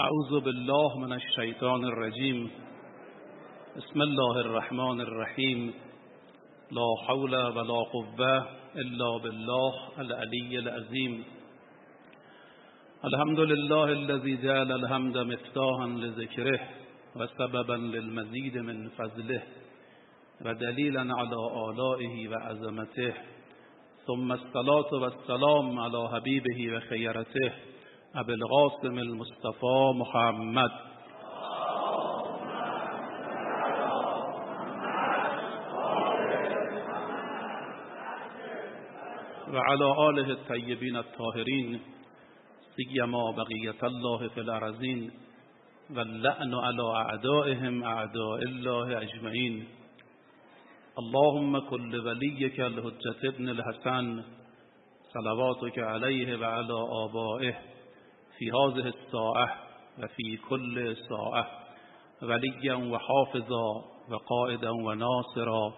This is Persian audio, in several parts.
اعوذ بالله من الشیطان الرجیم بسم الله الرحمن الرحیم لا حول ولا قوه الا بالله العلی العظیم الحمد لله الذي جعل الحمد مفتاحا لذكره وسببا للمزيد من فضله ودليلا على آلائه وعظمته. ثم الصلاة والسلام على حبيبه وخيرته. أبي القاسم المصطفى محمد. وعلى آله الطيبين الطاهرين سيما بقية الله في الأرزين واللعن على أعدائهم أعداء الله أجمعين. اللهم كل وليك الهجة ابن الحسن صلواتك عليه وعلى آبائه. في هذه الساعة وفي كل ساعة وليا وحافظا وقائدا وناصرا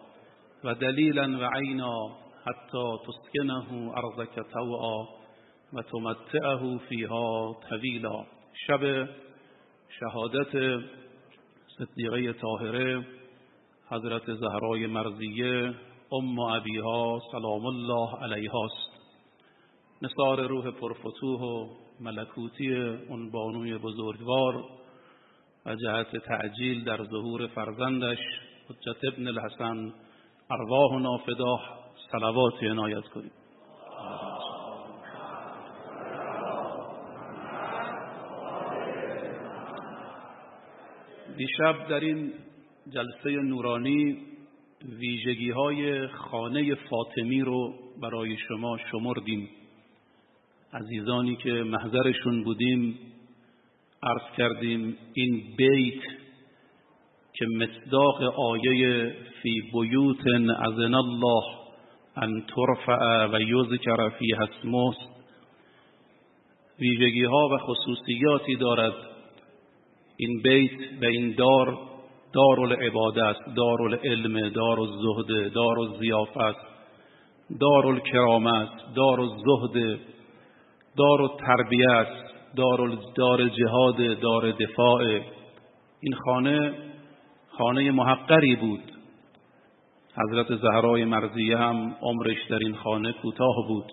ودليلا وعينا حتى تسكنه أرضك توعا وتمتعه فيها طويلا. شب شهادت صدیقه طاهره حضرت زهرای مرزیه ام ابیها سلام الله علیها است. نثار روح پرفتوح و ملکوتی اون بانوی بزرگوار و جهت تعجیل در ظهور فرزندش حجت ابن الحسن ارواح نافداه صلوات عنایت کنیم. دیشب در این جلسه نورانی ویژگی های خانه فاطمی رو برای شما شمردیم. عزیزانی که محضرشون بودیم عرض کردیم این بیت که مصداق آیه فی بیوت اذن الله ان ترفع و یذکر فی اسمه ویژگی ها و خصوصیاتی دارد. این بیت و این دار دار العباده است دار العلم دار الزهد دار الزیافت دار الکرامه است دار الزهد دار التربیه است دار دار جهاد دار دفاع. این خانه خانه محقری بود. حضرت زهرای مرزیه هم عمرش در این خانه کوتاه بود.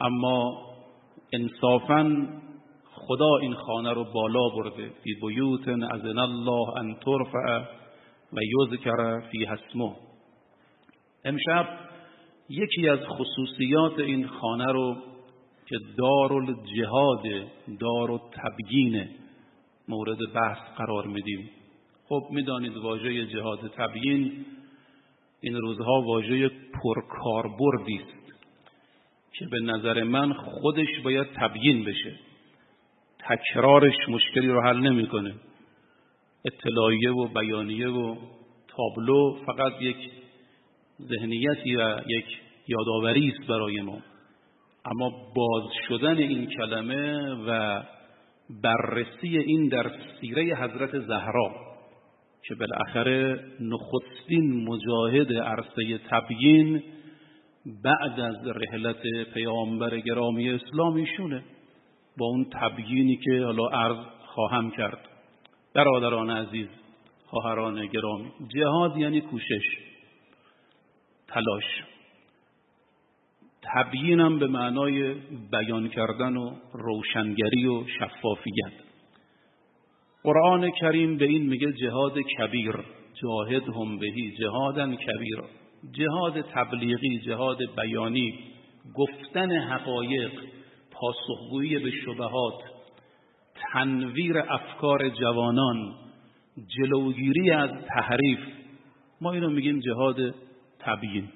اما انصافا خدا این خانه رو بالا برده. فی بیوت اذن الله ان ترفع و یذکر فی اسمه. امشب یکی از خصوصیات این خانه رو که دار الجهاد دار التبیین مورد بحث قرار میدیم. خب می‌دانید واژه جهاد تبیین این روزها واژه پرکاربردی است که به نظر من خودش باید تبیین بشه. تکرارش مشکلی رو حل نمی‌کنه. اطلاعیه و بیانیه و تابلو فقط یک ذهنیتی و یک یادآوری است برای ما. اما باز شدن این کلمه و بررسی این در سیره حضرت زهرا که بالاخره نخستین مجاهد عرصه تبیین بعد از رحلت پیامبر گرامی اسلام ایشونه با اون تبیینی که حالا عرض خواهم کرد. برادران عزیز خواهران گرامی جهاد یعنی کوشش تلاش. تبیینم به معنای بیان کردن و روشنگری و شفافیت. قرآن کریم به این میگه جهاد کبیر جاهد هم بهی جهادن کبیر. جهاد تبلیغی جهاد بیانی گفتن حقایق پاسخگویی به شبهات تنویر افکار جوانان جلوگیری از تحریف. ما اینو میگیم جهاد تبیین.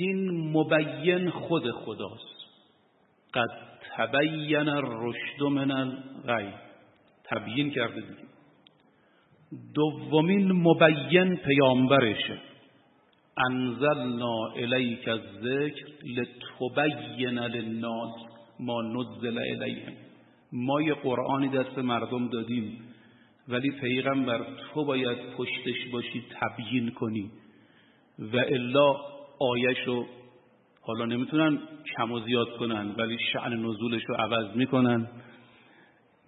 نخستین مبین خود خداست. قد تبین الرشد من الغی تبیین کرده دیگه. دومین مبین پیامبرشه. انزلنا الیک الذکر لتبین للناس ما نزل الیهم. ما یه قرآنی دست مردم دادیم ولی پیغمبر تو باید پشتش باشی تبیین کنی. و الا آیشو حالا نمی‌تونن کم و زیاد کنن ولی شعن نزولش رو عوض می‌کنن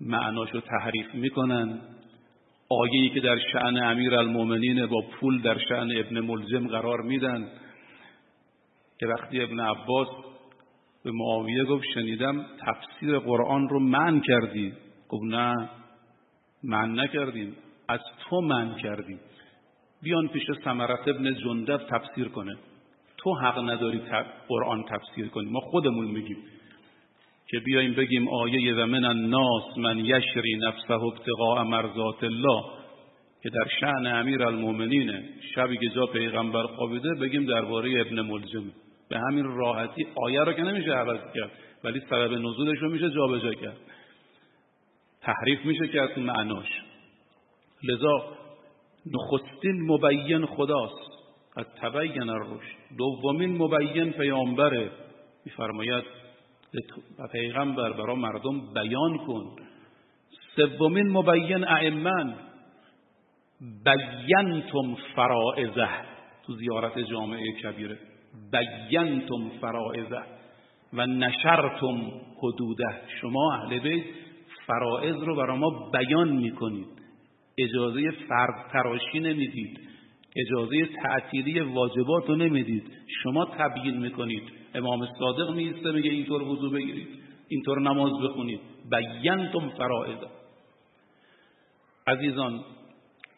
معناشو تحریف می‌کنن. آیه‌ای که در شعن امیر با پول در شعن ابن ملزم قرار میدن. که وقتی ابن عباس به معاویه گفت شنیدم تفسیر قرآن رو من کردی. گفت نه من نکردیم از تو من کردیم. بیان پیش سمرت ابن جندب تفسیر کنه. تو حق نداری قرآن تفسیر کنی. ما خودمون میگیم که بیایم بگیم آیه و من الناس من یشری نفسه ابتغاء مرضات الله که در شعن امیر المومنینه شبی که جا پیغمبر خوابیده بگیم درباره ابن ملزم. به همین راحتی آیه رو که نمیشه عوض کرد ولی سبب نزولش رو میشه جابجا کرد. تحریف میشه کرد تو معناش. لذا نخستین مبین خداست. از تبین الرشد. دومین مبین پیامبره. میفرماید پیغمبر برای مردم بیان کن. سومین مبین ائمن بینتم فرائزه تو زیارت جامعه کبیره. بینتم فرائزه و نشرتم حدوده. شما اهل بیت فرائض رو برای ما بیان می‌کنید. اجازه فرد تراشی نمی‌دید. اجازه تعطیلی واجبات رو نمی‌دید. شما تبیین می‌کنید. امام صادق میسته میگه اینطور وضو بگیرید. اینطور نماز بخونید. بینتم فرائض. عزیزان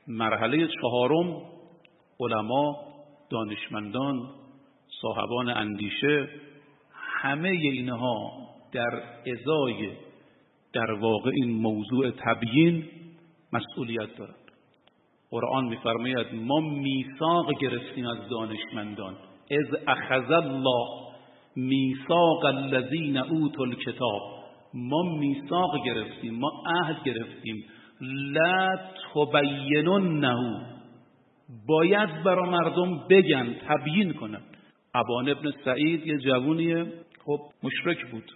مرحله چهارم علما دانشمندان صاحبان اندیشه همه اینها در ازای در واقع این موضوع تبیین مسئولیت دارند قرآن میفرماید ما میثاق گرفتیم از دانشمندان. از اخذ الله میثاق الذین اوتوا الکتاب. ما میثاق گرفتیم ما عهد گرفتیم. لا تبیننه. باید برا مردم بگن تبیین کنن. ابان ابن سعید یه جوونیه خب مشرک بود.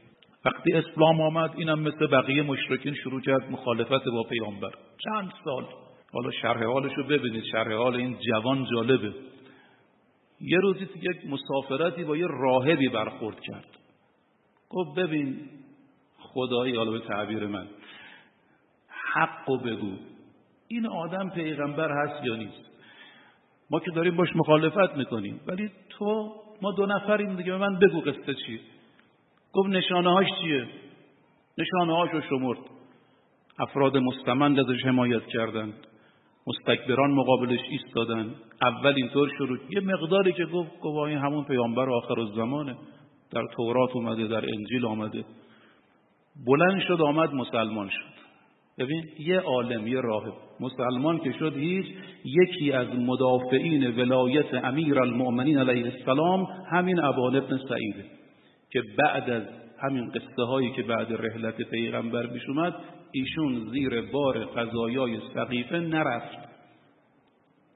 وقتی اسلام آمد اینم مثل بقیه مشرکین شروع کرد مخالفت با پیامبر. چند سال؟ حالا شرح حالش رو ببینید. شرح حال این جوان جالبه. یه روزی تو یک مسافرتی با یه راهبی برخورد کرد. گفت ببین خدایی حالا به تعبیر من حق بگو. این آدم پیغمبر هست یا نیست؟ ما که داریم باش مخالفت می‌کنیم. ولی تو ما دو نفریم دیگه. من بگو قصه چیه گفت نشانه هاش چیه؟ نشانه هاش رو شمرد. افراد مستمند ازش حمایت کردند. مستکبران مقابلش ایستادن. اول اینطور شروع. یه مقداری که گفت گفت همون پیامبر آخر الزمانه. در تورات اومده در انجیل آمده. بلند شد آمد مسلمان شد. ببین یه عالم یه راهب مسلمان که شد هیچ یکی از مدافعین ولایت امیر المؤمنین علیه السلام همین ابان ابن سعیده. که بعد از همین قصه هایی که بعد رحلت پیغمبر پیش اومد ایشون زیر بار قضایای سقیفه نرفت.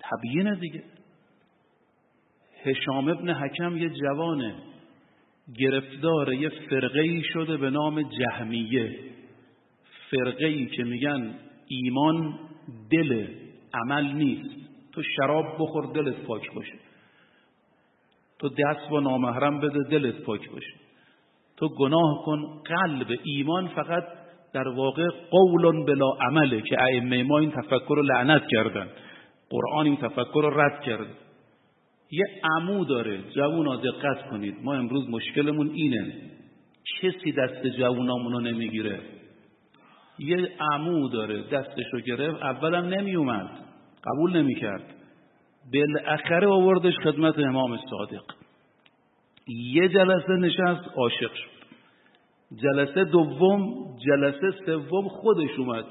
تبیین دیگه. هشام ابن حکم یه جوانه گرفتار یه فرقه شده به نام جهمیه. فرقه ای که میگن ایمان دل عمل نیست. تو شراب بخور دلت پاک باشه. تو دست با نامحرم بده دلت پاک باشه. تو گناه کن قلب ایمان فقط در واقع قول بلا عمله که ائمه ما این تفکر رو لعنت کردن. قرآن این تفکر رو رد کرد. یه عمو داره جوونا دقت کنید. ما امروز مشکلمون اینه. کسی دست جوونامونو نمی‌گیره. یه عمو داره دستشو گرفت اولم نمی اومد قبول نمی کرد بالاخره آوردش خدمت امام صادق. یه جلسه نشست عاشق شد. جلسه دوم جلسه سوم خودش اومد.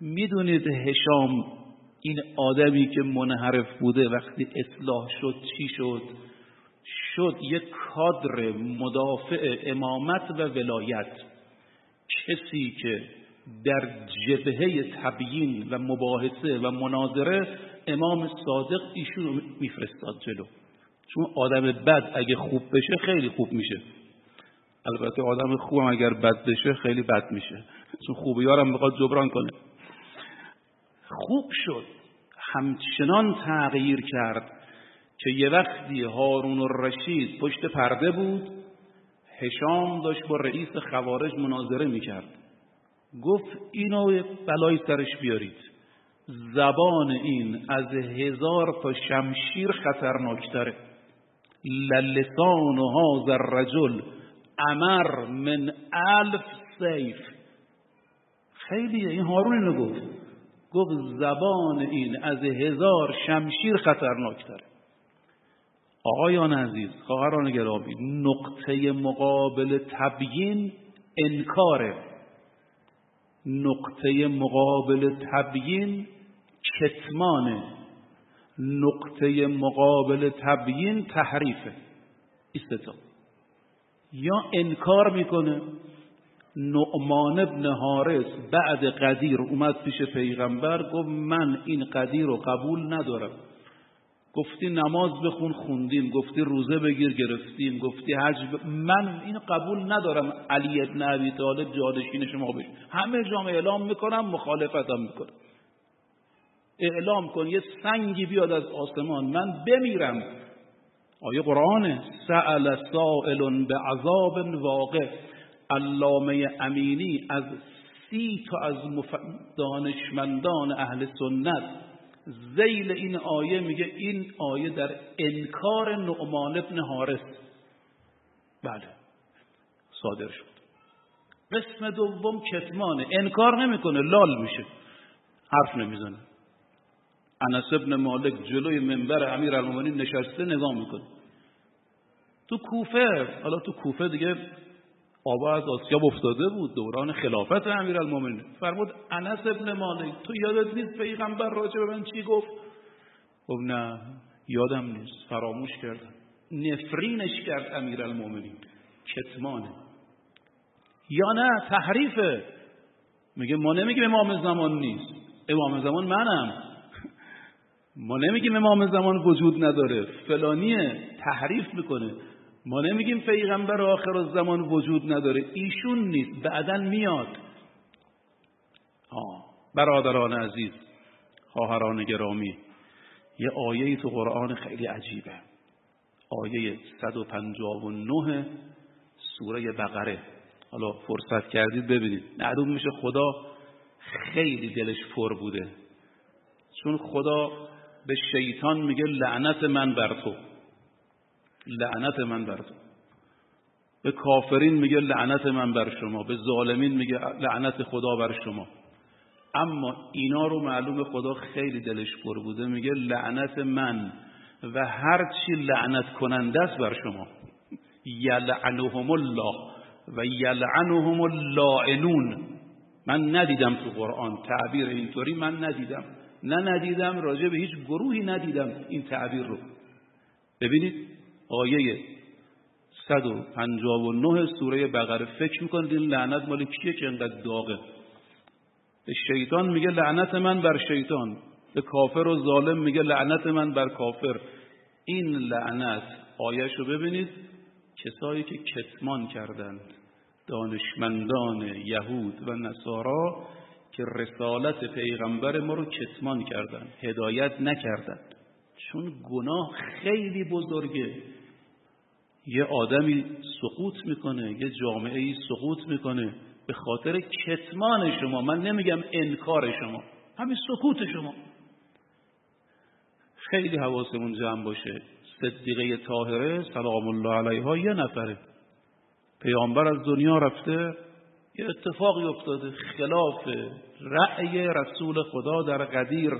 می‌دونید هشام این آدمی که منحرف بوده وقتی اصلاح شد چی شد؟ شد یک کادر مدافع امامت و ولایت. کسی که در جبهه تبیین و مباحثه و مناظره امام صادق ایشون میفرستاد جلو. چون آدم بد اگه خوب بشه خیلی خوب میشه. البته آدم خوب اگر بد بشه خیلی بد میشه. چون خوبی هم می‌خواد جبران کنه. خوب شد. همچنان تغییر کرد که یه وقتی هارون الرشید پشت پرده بود هشام داشت با رئیس خوارج مناظره می‌کرد. گفت اینو بلای سرش بیارید. زبان این از هزار تا شمشیر خطرناکتره. للسان هذا الرجل امر من الف سیف. خیلیه این هارون اینو گفت. گفت زبان این از هزار شمشیر خطرناکتره آقایان عزیز خواهران گرامی نقطه مقابل تبیین انکاره. نقطه مقابل تبیین کتمانه. نقطه مقابل تبیین تحریفه. ایستا یا انکار می‌کنه. نعمان ابن حارس بعد قدیر اومد پیش پیغمبر گفت من این قدیر رو قبول ندارم. گفتی نماز بخون خوندیم. گفتی روزه بگیر گرفتیم. گفتی حج من این قبول ندارم. علی ابن ابی طالب جانشین شما بشه همه جامعه اعلام می‌کنم مخالفتم می‌کنم. اعلام کن یه سنگی بیاد از آسمان. من بمیرم. آیه قرآنه سأل سائل به عذاب واقع علامه امینی از سی تا از دانشمندان اهل سنت. زیل این آیه میگه این آیه در انکار نعمان ابن حارس بله صادر شد. قسم دوم کتمانه انکار نمی‌کنه لال میشه حرف نمی‌زنه. انس ابن مالک جلوی منبر امیر نشسته نگاه می‌کنه. تو کوفه حالا تو کوفه دیگه آبا از آسیاب افتاده بود دوران خلافت امیر فرمود انس ابن مالک تو یادت نیست پیغمبر راجع به من چی گفت؟ خب نه یادم نیست. فراموش کردم. نفرینش کرد امیر المومنین. کتمانه. یا نه تحریفه. میگه ما نمیگیم امام زمان نیست. امام زمان منم. ما نمیگیم امام زمان وجود نداره فلانیه تحریف می‌کنه. ما نمیگیم پیغمبر آخر الزمان وجود نداره ایشون نیست بعدا میاد. آه. برادران عزیز خواهران گرامی یه آیه تو قرآن خیلی عجیبه. آیه 159 سوره بقره. حالا فرصت کردید ببینید. معلوم میشه خدا خیلی دلش پر بوده. چون خدا به شیطان میگه لعنت من بر تو. لعنت من بر تو. به کافرین میگه لعنت من بر شما. به ظالمین میگه لعنت خدا بر شما. اما اینا رو معلوم خدا خیلی دلش پر بوده. میگه لعنت من و هر چی لعنت کننده است بر شما. یلعنهم الله و یلعنهم اللائنون. من ندیدم تو قرآن. تعبیر اینطوری من ندیدم. نه ندیدم راجع به هیچ گروهی ندیدم این تعبیر رو. ببینید آیه 159 سوره بقره فکر می‌کنید این لعنت مال کیه که انقدر داغه؟ به شیطان میگه لعنت من بر شیطان به کافر و ظالم میگه لعنت من بر کافر. این لعنت آیش رو ببینید کسایی که کتمان کردند دانشمندان یهود و نصارا که رسالت پیغمبر ما رو کتمان کردند هدایت نکردند چون گناه خیلی بزرگه. یه آدمی سقوط می‌کنه یه جامعه ای سقوط می‌کنه به خاطر کتمان شما. من نمیگم انکار شما همین سکوت شما. خیلی حواسمون جمع باشه. صدیقه طاهره سلام الله علیها یه نفره. پیامبر از دنیا رفته یه اتفاقی افتاده خلاف رأی رسول خدا در قدیر.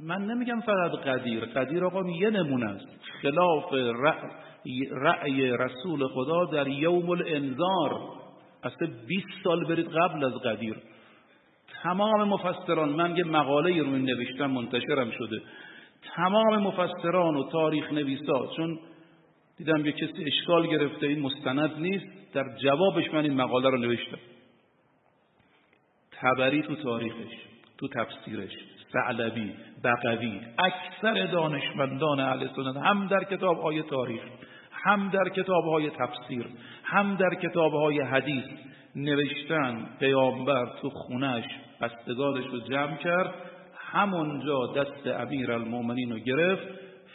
من نمیگم فقط قدیر قدیر آقا یه نمونه است. خلاف رأی رسول خدا در یوم الانذار. اصلا 20 سال برید قبل از قدیر. تمام مفسران من یه مقاله رو نوشتم منتشرم شده. تمام مفسران و تاریخ نویسا چون دیدم یه کسی اشکال گرفته این مستند نیست. در جوابش من این مقاله رو نوشتم. تبری تو تاریخش تو تفسیرش ثعلبی بقوی اکثر دانشمندان اهل سنت هم در کتاب های تاریخ هم در کتاب های تفسیر هم در کتاب های حدیث نوشتن پیامبر تو خونش بستگانش رو جمع کرد. همونجا دست امیر المومنین رو گرفت.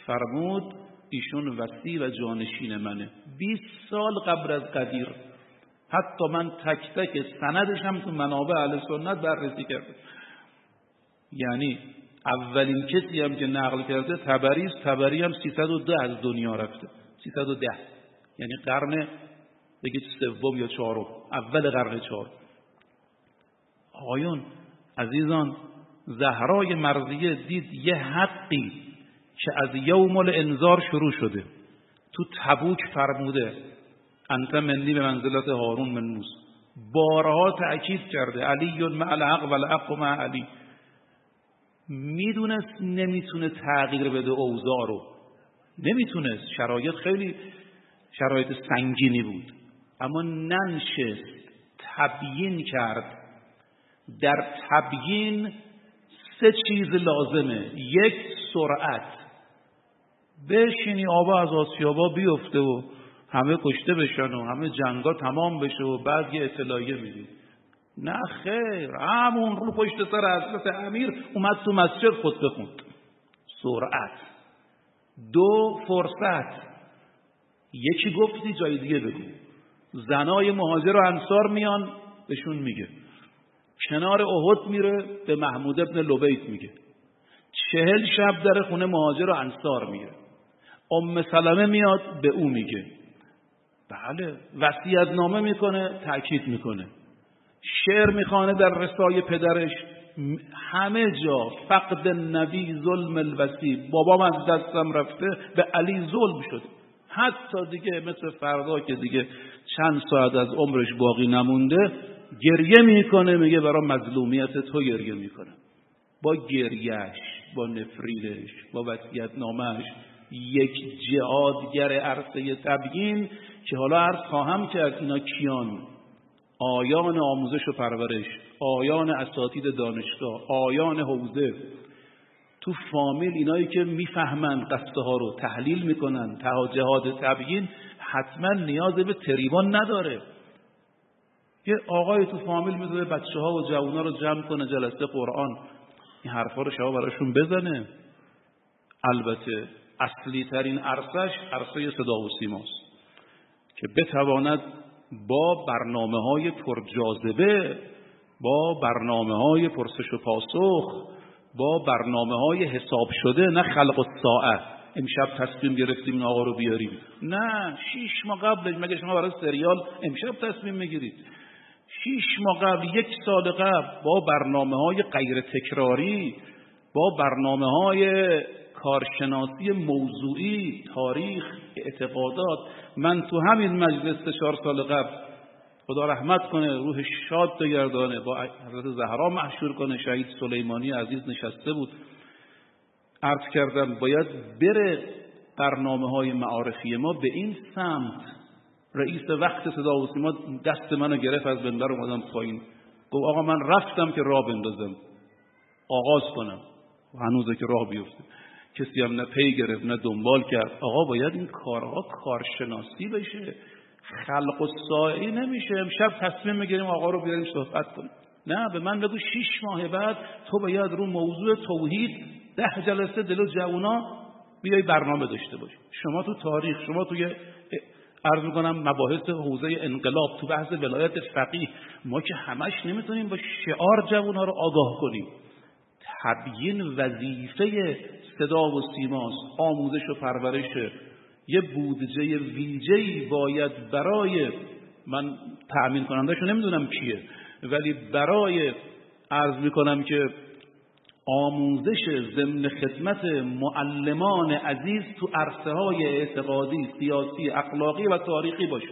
فرمود ایشون وسیع و جانشین منه. 20 سال قبل از قدیر. حتی من تک تک سندش هم تو منابع اهل سنت بررسی کردم. یعنی اولین کسی هم که نقل کرده تبری است. تبری هم 310 از دنیا رفته. 310 یعنی قرن بگید سوم یا چهارم. اول قرن چهارم آقایون عزیزان زهرای مرضیه دید یه حقی. که از یوم الانذار شروع شده. تو تبوک فرموده انت منی به منزلت هارون من موسی. بارها تأکید کرده علی مع الحق و الحق مع علی. می‌دونست نمی‌تونه تغییر بده اوضاع رو. نمی‌تونست. شرایط خیلی شرایط سنگینی بود. اما ننشست تبیین کرد. در تبیین سه چیز لازمه. یک سرعت. بشینی آبا از آسیابا بیفته و همه کشته بشن و همه جنگا تمام بشه و بعد یه اطلاعیه میدی. نه خیر همون رو پشت سر حضرت امیر اومد تو مسجد خود بخوند. سرعت. دو فرصت. یکی گفتی جای دیگه بگو. زنای مهاجر و انصار میان بهشون میگه. کنار احد میره به محمود ابن لبیت میگه. چهل شب در خونه مهاجر و انصار میره. ام سلمه میاد به او میگه. بله وصیت نامه می‌کنه تاکید می‌کنه. شعر می‌خوانه در رسای پدرش. همه جا فقد نبی ظلم الوسی بابام از دستم رفته به علی ظلم شد. حتی دیگه مثل فردا که دیگه چند ساعت از عمرش باقی نمونده گریه می‌کنه میگه برای مظلومیت تو گریه می‌کنه با گریهش با نفریدش با وصیت نامش یک جهادگر عرصه تبیین که حالا عرض خواهم کرد اینا کیان؟ آیان آموزش و پرورش آیان اساتید دانشگاه آیان حوزه. تو فامیل اینایی که می‌فهمن قصه ها رو تحلیل می‌کنن جهاد تبیین حتما نیاز به تریبان نداره. یه آقای تو فامیل می‌ذاره بچه ها و جوونا رو جمع کنه جلسه قرآن. این حرفا رو شما براشون بزنه. البته اصلی ترین عرصش عرصه صدا و سیماست که بتواند با برنامه های پرجاذبه با برنامه های پرسش و پاسخ با برنامه های حساب شده نه خلق و ساعت امشب تصمیم گرفتیم این آقا رو بیاریم. نه شیش ماه قبلش. مگه شما برای سریال امشب تصمیم می‌گیرید؟ شیش ماه قبل یک سال قبل با برنامه های غیر تکراری با برنامه های کارشناسی موضوعی تاریخ اعتقادات. من تو همین مجلس چهار سال قبل خدا رحمت کنه روح شاد بگردانه با حضرت زهرا محشور کنه شهید سلیمانی عزیز نشسته بود. عرض کردم باید بره برنامه های معارفی ما به این سمت. رئیس وقت صدا و سیما دست منو گرفت از بندر اومدم پایین. گفت آقا من رفتم که راه بندازم. آغاز کنم. هنوزه که راه بیفته کسی هم نه پی گرفت نه دنبال کرد. آقا باید این کارها کارشناسی بشه. خلق و سایی نمیشه. امشب تصمیم می‌گیریم آقا رو بیاریم صحبت کنیم. نه به من بگو شیش ماه بعد تو باید رو موضوع توحید ده جلسه دل و جوونا بیای برنامه داشته باشی. شما تو تاریخ شما توی عرض می‌کنم مباحث حوزه انقلاب تو بحث ولایت فقیه ما که همش نمی‌تونیم با شعار جوونا رو آگاه کنیم. تبیین وظیفه صدا و سیماس آموزش و پرورش. یه بودجه ویژه‌ای باید برای من تأمین کنندهشو نمی‌دونم کیه ولی برای عرض می‌کنم که آموزش ضمن خدمت معلمان عزیز تو عرصه های اعتقادی، سیاسی، اخلاقی و تاریخی باشه.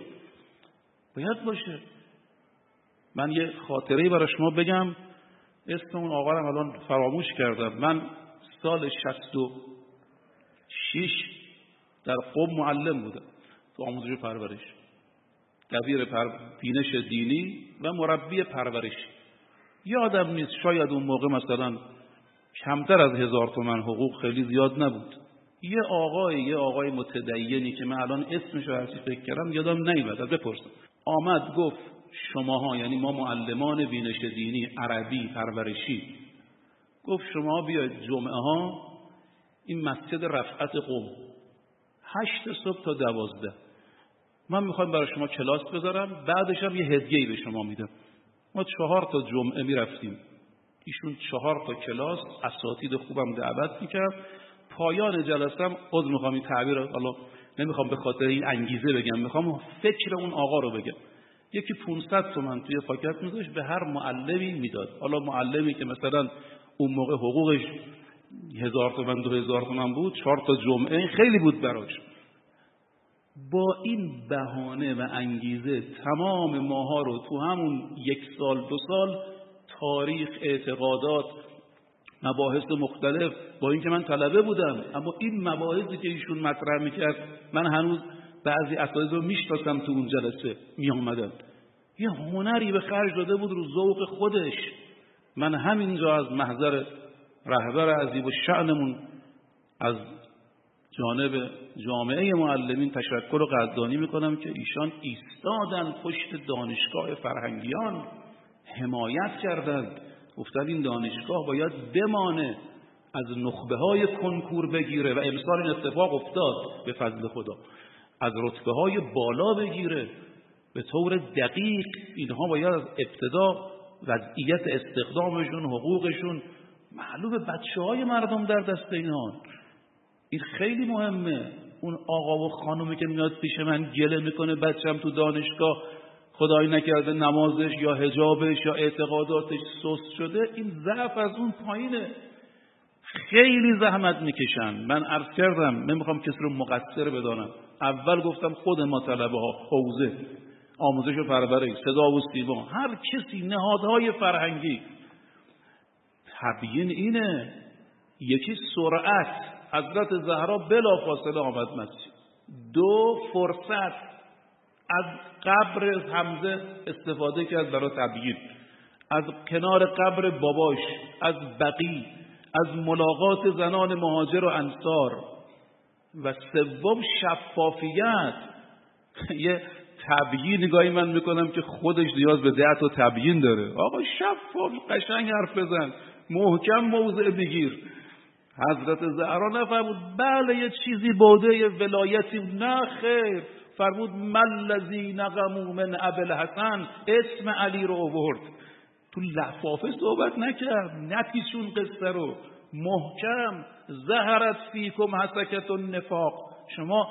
باید باشه. من یه خاطره برای شما بگم. اسم اون آقا الان فراموش کردم. من سال 66 در قوم معلم بودم تو آموزش پرورش دبیر پر... بینش دینی و مربی پرورش. یادم نیست شاید اون موقع مثلا کمتر از هزار تومن حقوق خیلی زیاد نبود. یه آقای یه آقای متدینی که من الان اسمش رو هرچی فکر کردم یادم نیومد از بپرسم. آمد گفت شماها یعنی ما معلمان بینش دینی عربی پرورشی. گفت شما بیاید جمعه ها این مسجد رفعت قوم. هشت صبح تا دوازده. من می‌خوام برای شما کلاس بذارم بعدش هم یه هدیه‌ای به شما میدم. ما چهار تا جمعه می‌رفتیم. ایشون چهار تا کلاس اساتید خوبم دعوت می‌کرد. پایان جلسم خود می‌خوام این تعبیر حالا نمی‌خوام به خاطر این انگیزه بگم می‌خوام فکر اون آقا رو بگم. یکی 500 تومن توی پاکت میذاشت به هر معلمی می‌داد. حالا معلمی که مثلا اون موقع حقوقش هزار تومن دو هزار تومن بود چهار تا جمعه خیلی بود براش. با این بهانه و انگیزه تمام ماها رو تو همون یک سال دو سال تاریخ اعتقادات مباحث مختلف با اینکه من طلبه بودم اما این مباحثی که ایشون مطرح می‌کرد من هنوز بعضی اساتید رو می‌شناسم تو اون جلسه میآمدن. یه هنری به خرج داده بود رو ذوق خودش. من همینجا از محضر رهبر عزیب و شعنمون از جانب جامعه معلمین تشکر و قدردانی می‌کنم که ایشان ایستادن پشت دانشگاه فرهنگیان. حمایت کردند. گفتن این دانشگاه باید بمانه از نخبه های کنکور بگیره و امسال این اتفاق افتاد به فضل خدا. از رتبه های بالا بگیره. به طور دقیق اینها باید از ابتدا وضعیت استخدامشون حقوقشون معلوم بچه های مردم در دست اینها این خیلی مهمه. اون آقا و خانومی که میاد پیش من گله می‌کنه بچم تو دانشگاه خدای نکرده نمازش یا هجابش یا اعتقاداتش سست شده این ضعف از اون پایینه. خیلی زحمت می‌کشن. من عرض کردم نمی‌خوام کسی رو مقصر بدانم. اول گفتم خود ما طلبه ها حوزه. آموزش و پرورش صدا و سیما هر کسی نهادهای فرهنگی. تبیین اینه یکی سرعت. حضرت زهرا بلا فاصله آمد مسجد. دو فرصت از قبر حمزه استفاده کرد برای تبیین. از کنار قبر باباش از بقی از ملاقات زنان مهاجر و انصار. و سوم شفافیت. یه تبیین نگاهی من می‌کنم که خودش نیاز به دعت و تبیین داره. آقا شفاف قشنگ حرف بزن. محکم موضع بگیر. حضرت زهرا نفرمود بله یه چیزی بوده ولایتی. نه خیر. فرمود ملذی نقمو من ابل حسن اسم علی رو آورد. تو لفافه صحبت نکرد. نتیشون قصه رو. محکم زهرت فیکم حسکت نفاق شما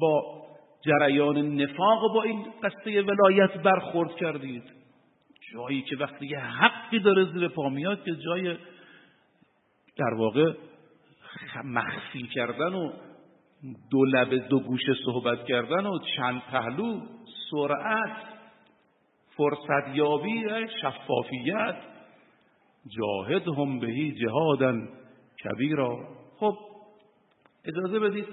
با جریان نفاق با این قصه ولایت برخورد کردید. جایی که وقتی یه حقی داره زیر پا میاد که جای در واقع مخفی کردن و دو لب دو گوشه صحبت کردن و چند پهلو سرعت فرصت یابی شفافیت جاهد هم بهی جهادن کبیرا. خب اجازه بدید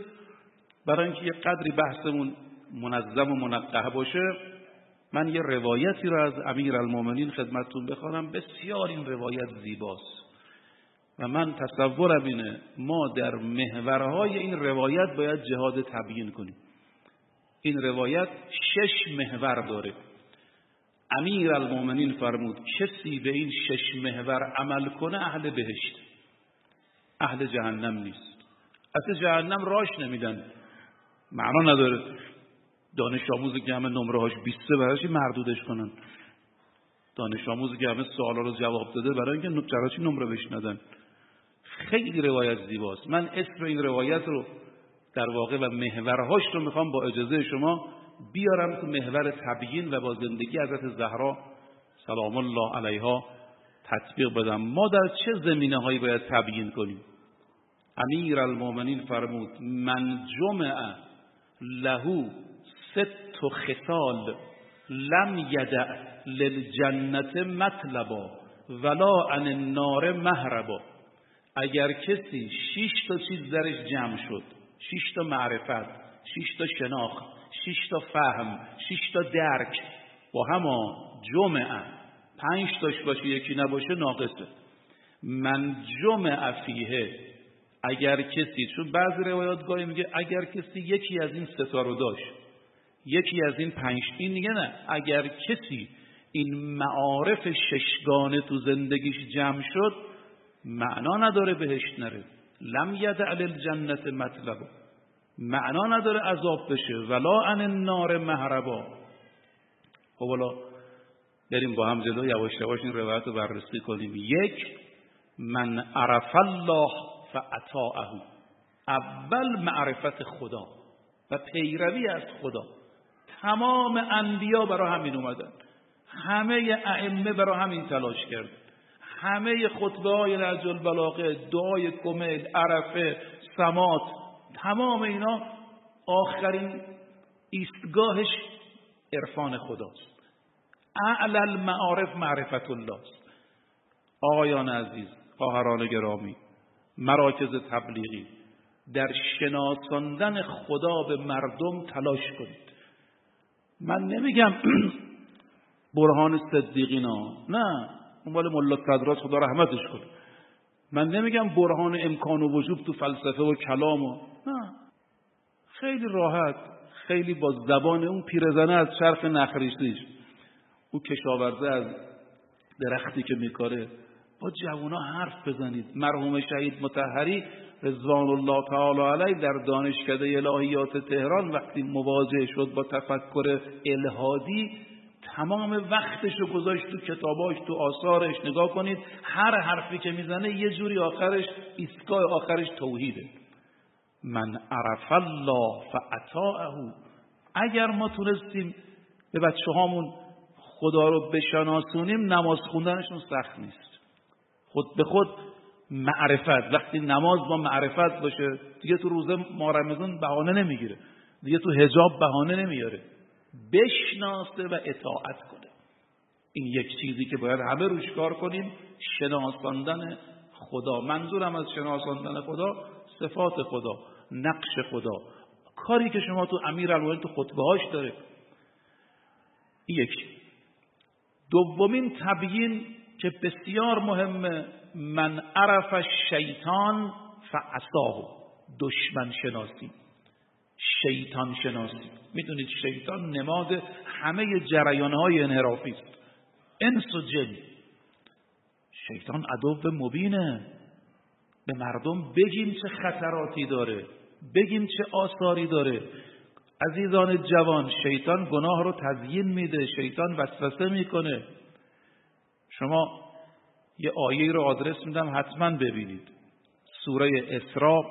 برای اینکه یه قدری بحثمون منظم و منقه باشه من یه روایتی رو از امیر المومنین خدمتتون بخوانم. بسیار این روایت زیباست. و من تصورم اینه ما در محورهای این روایت باید جهاد تبیین کنیم. این روایت شش محور داره. امیر المومنین فرمود کسی به این شش محور عمل کنه اهل بهشت اهل جهنم نیست. اصل جهنم راش نمیدن. معنا نداره. دانش آموزی که همه نمره هاش بیسته برایش مردودش کنن. دانش آموزی که همه سوالا رو جواب داده برای اینکه چرا نمره بهش ندن خیلی روایت زیباست. من اسم این روایت رو در واقع و محورهاش رو می‌خوام با اجازه شما بیارم تو محور تبیین و با زندگی حضرت زهرا سلام الله علیها تطبیق بدم. ما در چه زمینه هایی باید تبیین کنیم؟ امیر المومنین فرمود من جمع له ست خصال لم یدع للجنت مطلبا ولا عن النار مهربا. اگر کسی شش تا چیز درش جمع شد شش تا معرفت شش تا شناخت شش تا فهم شش تا درک با هما جمعه پنج تاش باشه یکی نباشه ناقصه. من جمع فیه اگر کسی چون بعضی روایات گاهی میگه اگر کسی یکی از این ستا رو داشت یکی از این پنج این میگه نه. اگر کسی این معارف ششگانه تو زندگیش جمع شد معنا نداره بهش نره. لم یدع الجنت مطلب. معنا نداره عذاب بشه. ولا ان النار مهربا خب حالا بریم با هم جلو یواش یواش این روایت رو بررسی کنیم. یک من عرف الله فعطاعه اول معرفت خدا و پیروی از خدا. تمام انبیا برای همین اومدن. همه ائمه برای همین تلاش کرد. همه خطبه های نهج البلاغه دعای کمیل عرفه سمات تمام اینا آخرین ایستگاهش عرفان خداست. اعلى المعارف معرفت الله است. آقایان عزیز خواهران گرامی مراکز تبلیغی. در شناساندن خدا به مردم تلاش کنید. من نمیگم برهان صدیقینا نه اون مال ملا صدرات خدا رحمتش کنه. من نمیگم برهان امکان و وجود تو فلسفه و کلام و نه. خیلی راحت خیلی با زبان اون پیرزنه از شرف نخریشتیش او کشاورزه از درختی که میکاره با جوونا حرف بزنید. مرحوم شهید متحری رضوان الله تعالی علیه در دانشکده الهیات تهران وقتی مواجه شد با تفکر الهادی تمام وقتش رو گذاشت تو کتاباش تو آثارش. نگاه کنید هر حرفی که می‌زنه یه جوری آخرش ایستگاه آخرش توحیده. من عرف الله فعطاعه اگر ما تونستیم به بچه هامون خدا رو بشناسونیم نماز خوندنشون سخت نیست. خود به خود معرفت. وقتی نماز با معرفت باشه دیگه تو روزه ما رمضان بهانه نمی‌گیره. دیگه تو حجاب بهانه نمیاره. بشناسه و اطاعت کنه. این یک چیزی که باید همه روش کار کنیم شناساندن خدا. منظورم از شناساندن خدا صفات خدا نقش خدا. کاری که شما تو امیر تو خطبه هاش داره یک دومین تبیین که بسیار مهمه من عرف شیطان فعصاه دشمن شناسی. شیطان شناسی. می‌دونید شیطان نماد همه جریان های انحرافی است. انس و جن. شیطان عدو مبینه. به مردم بگیم چه خطراتی داره بگیم چه آثاری داره. عزیزان جوان شیطان گناه رو تزیین میده شیطان وسوسه می‌کنه. شما یه آیه رو آدرس میدم حتما ببینید. سوره اسراء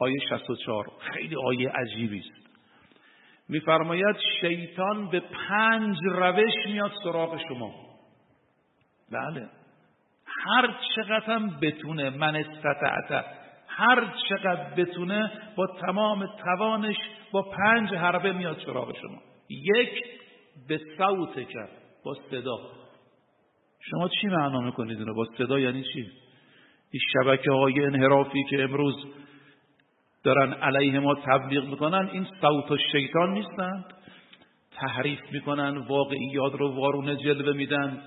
آیه 64 خیلی آیه عجیبی است. میفرماید شیطان به پنج روش میاد سراغ شما. بله. هر چقدر هم بتونه من استطعت هر چقدر بتونه با تمام توانش با پنج حربه میاد سراغ شما. یک به صوت کرد با صدا. شما چی معنا می‌کنید اینو؟ با صدا یعنی چی؟ این شبکه های انحرافی که امروز دارن علیه ما تبلیغ می‌کنن این صوت و شیطان نیستند تحریف می‌کنن واقعیات رو وارونه جلوه میدن.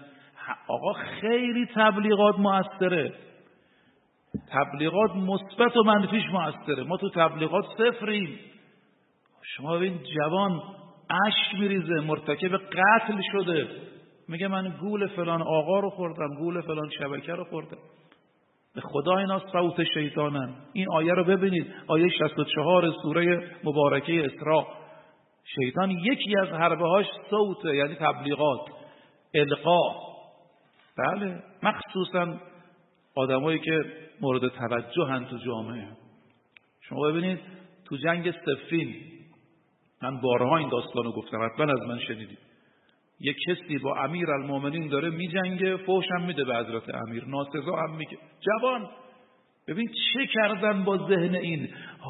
آقا خیلی تبلیغات موثره. تبلیغات مثبت و منفیش موثره. ما تو تبلیغات صفریم. شما ببین جوان اشک میریزه مرتکب قتل شده. میگه من گول فلان آقا رو خوردم گول فلان شبکه رو خوردم. به خدا اینا صوت شیطانن. این آیه رو ببینید. آیه 64 سوره مبارکه اسراء. شیطان یکی از حربه هاش صوته یعنی تبلیغات القا. بله مخصوصا آدمایی که مورد توجه هن تو جامعه. شما ببینید تو جنگ سفین من بارها این داستان رو گفتم حتما از من شنیدید. یک کسی با امیر المومنین داره میجنگه فوش هم میده به حضرت امیر ناسزا هم میگه. جوان ببین چه کردن با ذهن این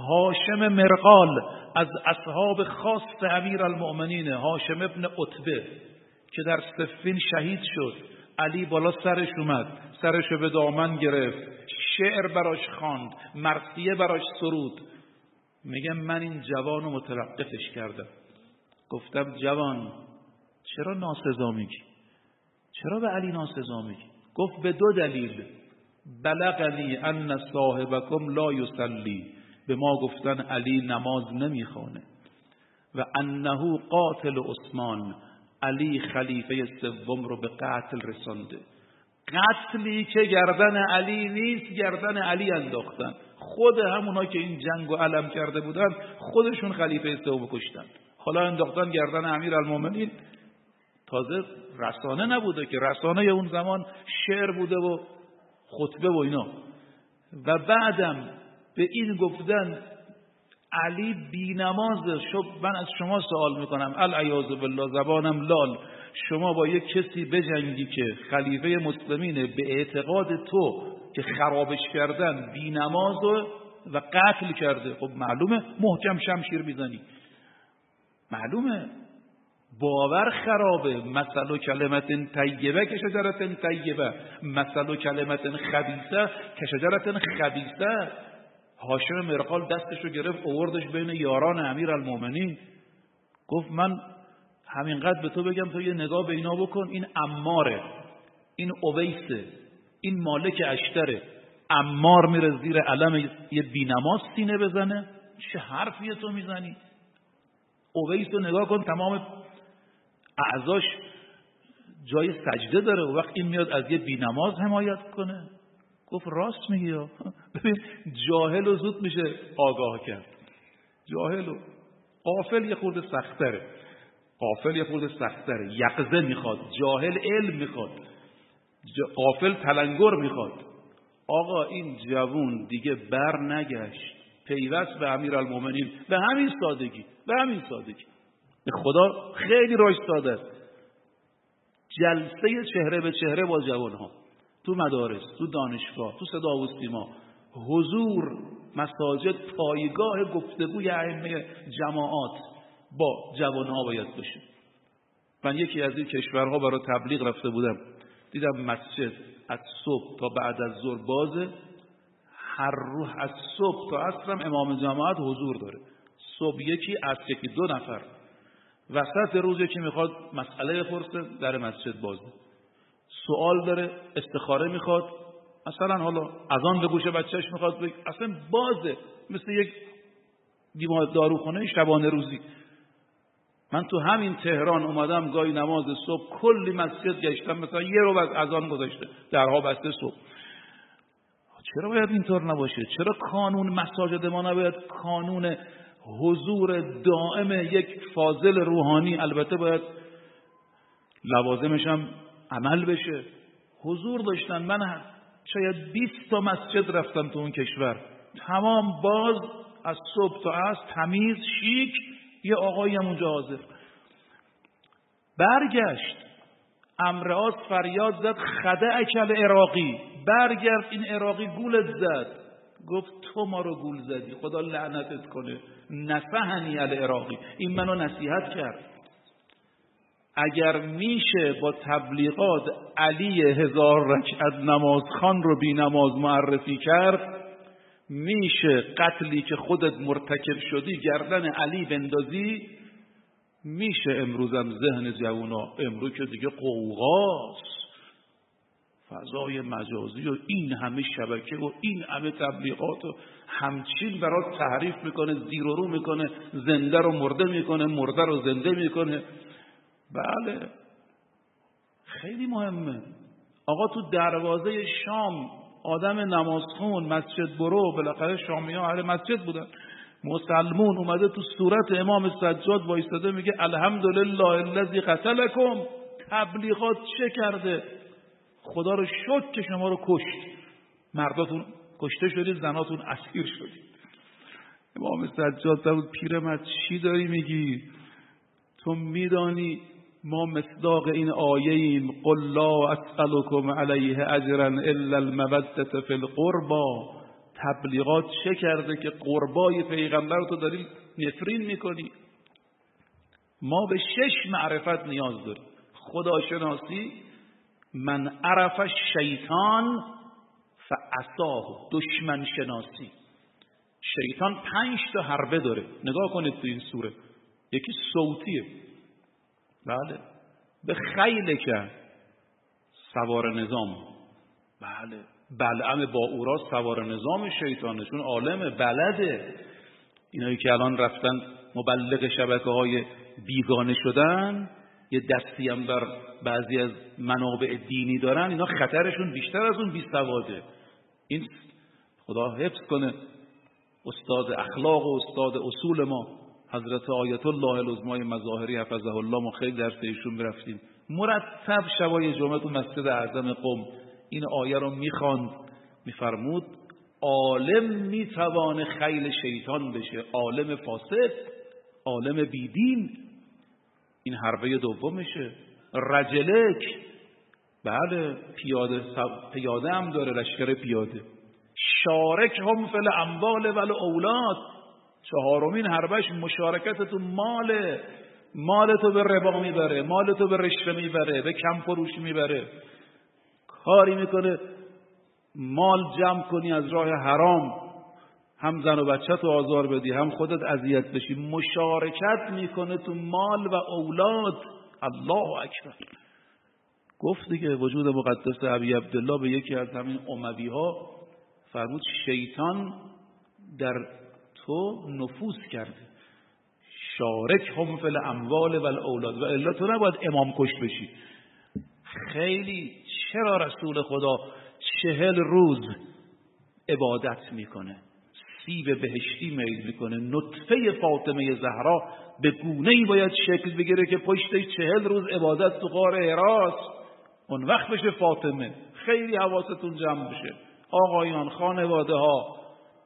هاشم مرقال از اصحاب خاص امیر المؤمنین هاشم ابن عتبه که در سفین شهید شد. علی بالا سرش اومد سرش به دامن گرفت شعر براش خواند مرسیه براش سرود. میگم من این جوان رو متوقفش کردم. گفتم جوان چرا ناسزا میگی چرا به علی ناسزا میگی گفت به دو دلیل. بلغنی ان صاحبکم لا یصلی. به ما گفتن علی نماز نمی‌خوانه. و انه قاتل عثمان. علی خلیفه سوم رو به قتل رسانده. قتلی که گردن علی نیست گردن علی انداختن. خود همونا که این جنگ و علم کرده بودن خودشون خلیفه سوم کشتن. حالا انداختن گردن امیر المومنین تازه رسانه نبوده که رسانه اون زمان شعر بوده و خطبه و اینا. و بعدم به این گفتن علی بینمازه شب من از شما سوال می‌کنم. العیاذ بالله زبانم لال. شما با یک کسی بجنگی که خلیفه مسلمینه به اعتقاد تو که خرابش کردن بینماز و قتل کرده. خب معلومه محکم شمشیر می‌زنی. معلومه. باور خرابه. مثل و کلمت طیبه که شجرت طیبه. مثل و کلمت خبیثه که شجرت خبیثه. هاشم مرقال دستشو گرفت اووردش بین یاران امیر المومنین گفت من همینقدر به تو بگم تو یه نگاه به اینا بکن. این اماره این اویسه این مالک اشتره امار میره زیر علم یه بینماز سینه بزنه. چه حرفیه تو می‌زنی؟ اویس رو نگاه کن تمام اعضاش جای سجده داره. و وقت این میاد از یه بینماز حمایت کنه. گفت راست میگی ببین جاهل و زود میشه آگاه کرد. جاهل و قافل یه خورده سختره. قافل یه خورده سختره. یقزه می‌خواد. جاهل علم می‌خواد. قافل تلنگر می‌خواد. آقا این جوون دیگه بر نگشت. پیوست به امیر المومنین به همین سادگی. به همین سادگی. خدا خیلی راش ساده جلسه چهره به چهره با جوان ها تو مدارس تو دانشگاه تو صدا و سیما. حضور مساجد پایگاه گفتگوی ائمه جماعات با جوان ها باید باشه. من یکی از این کشورها برای تبلیغ رفته بودم. دیدم مسجد از صبح تا بعد از ظهر بازه. هر روح از صبح تا عصرم امام جماعت حضور داره. صبح یکی از یکی دو نفر. وسط روز که می‌خواد مسئله فرصه در مسجد بازه سوال داره استخاره می‌خواد. مثلا حالا از آن به گوش بچهش می‌خواد بگه اصلا بازه. مثل یک دیوار داروخانه شبانه روزی. من تو همین تهران اومدم گاهی نماز صبح کلی مسجد گشتم مثلا یه رو از آن گذاشته درها بسته صبح. چرا باید اینطور نباشه؟ چرا کانون مساجد ما نباید کانون حضور دائم یک فاضل روحانی البته باید لوازمش هم عمل بشه. حضور داشتن من شاید 20 تا مسجد رفتم تو اون کشور. تمام باز از صبح تا از تمیز شیک یه آقایی هم اونجا حاضر. برگشت. امراض فریاد زد خده اکل عراقی برگرد این عراقی گولت زد. گفت تو ما رو گول زدی خدا لعنتت کنه. نفهنی عراقی این منو نصیحت کرد. اگر میشه با تبلیغات علی هزار رکعت نمازخان رو بی نماز معرفی کرد میشه قتلی که خودت مرتکب شدی گردن علی بندازی میشه امروزم ذهن جوونا امروز که دیگه قوقاست فضای مجازی و این همه شبکه و این همه تبلیغات و همچین برات تعریف می‌کنه زیر و رو می‌کنه زنده رو مرده می‌کنه مرده رو زنده می‌کنه. بله. خیلی مهمه. آقا تو دروازه شام آدم نمازخون مسجد برو بالاخره شامی ها اهل مسجد بودن. مسلمون اومده تو صورت امام سجاد وایستاده میگه الحمدلله الذی قتلکم. تبلیغات چه کرده؟ خدا رو شد که شما رو کشت. مرداتون کشته شدید زناتون اسیر شدید. امام سجاد بود پیرمرد چی داری میگی؟ تو میدانی ما مصداق این آیه ایم قل لا اسألكم علیه اجرا الا المودت فی القربا تبلیغات چه کرده که قربای پیغمبر تو داری نفرین می‌کنی؟ ما به شش معرفت نیاز داریم. خداشناسی من عرف شیطان فعصاه دشمن شناسی. شیطان پنج تا حربه داره. نگاه کنید تو این سوره. یکی صوتیه. بله. به خیل که سوار نظام. بله. بلعم با اورا سوار نظام شیطانه. چون عالم بلده. اینایی که الان رفتن مبلغ شبکه های بیگانه شدن یه دستی هم در بعضی از منابع دینی دارن اینا خطرشون بیشتر از اون بی سواده. این خدا حفظ کنه استاد اخلاق و استاد اصول ما حضرت آیت الله العظمای مظاهری حفظه الله ما خیلی درس ایشون برفتیم مرتب شبای جمعه تو مسجد اعظم قم این آیه رو می‌خواند میفرمود عالم می‌توانه خیل شیطان بشه عالم فاسد عالم بیدین این حربه دومشه. رجلک. بله پیاده, پیاده هم داره لشکر پیاده. شارک هم فل اموال ول اولاد. چهارمین حربش مشارکت تو مال مال تو به ربا می‌بره مال تو به رشوه می‌بره به کم فروش می‌بره. کاری می‌کنه مال جمع کنی از راه حرام. هم زن و بچه تو آزار بدی هم خودت اذیت بشی مشارکت می‌کنه تو مال و اولاد. الله اکبر. گفت دیگه وجود مقدس عبی عبدالله به یکی از همین اموی ها فرمود شیطان در تو نفوذ کرده. شارک هم فل اموال و الاولاد. و الا تو نباید امام کش بشی. خیلی چرا رسول خدا چهل روز عبادت می‌کنه؟ سیب بهشتی میل می‌کنه. نطفه فاطمه زهرا به گونه ای باید شکل بگیره که پشت چهل روز عبادت تو غار حراست اون وقت بشه فاطمه. خیلی حواستون جمع بشه. آقایان خانواده ها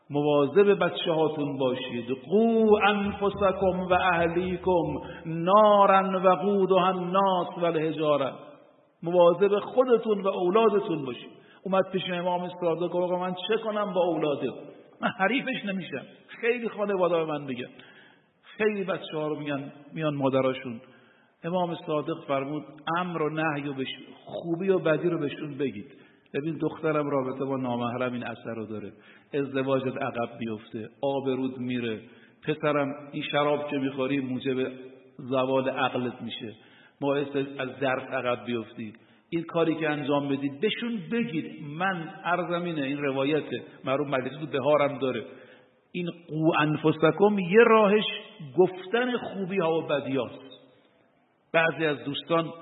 مواظب بچه هاتون باشید. قو انفسکم و اهلیکم نارن و قودها الناس و الحجاره مواظب خودتون و اولادتون باشید. اومد پیش امام صادق گفت آقا من چه کنم با اولاده من حریفش نمیشم. خیلی خانواده من میگن خیلی بچه ها رو میگن میان مادراشون. امام صادق فرمود امر و نهی و خوبی و بدی رو بهشون بگید. ببین دخترم رابطه با نامحرم این اثر رو داره. ازدواجت عقب بیفته. آبرود میره. پسرم این شراب که می‌خوری موجب زوال عقلت میشه. باعث از درس عقب بیفتی. این کاری که انجام بدید بهشون بگید. من ارزمینه این روایته. معروف مجلس تو بهارم داره. این قو انفسکم یه راهش گفتن خوبی ها و بدیاست بعضی از دوستان